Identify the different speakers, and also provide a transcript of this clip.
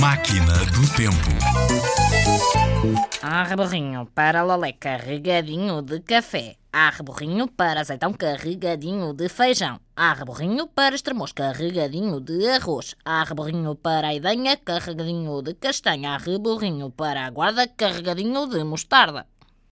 Speaker 1: Máquina do Tempo.
Speaker 2: Há reborrinho para lolé carregadinho de café. Há reborrinho para azeitão carregadinho de feijão. Há reborrinho para extremos carregadinho de arroz. Há reborrinho para a idenha carregadinho de castanha. Há reborrinho para a guarda carregadinho de mostarda.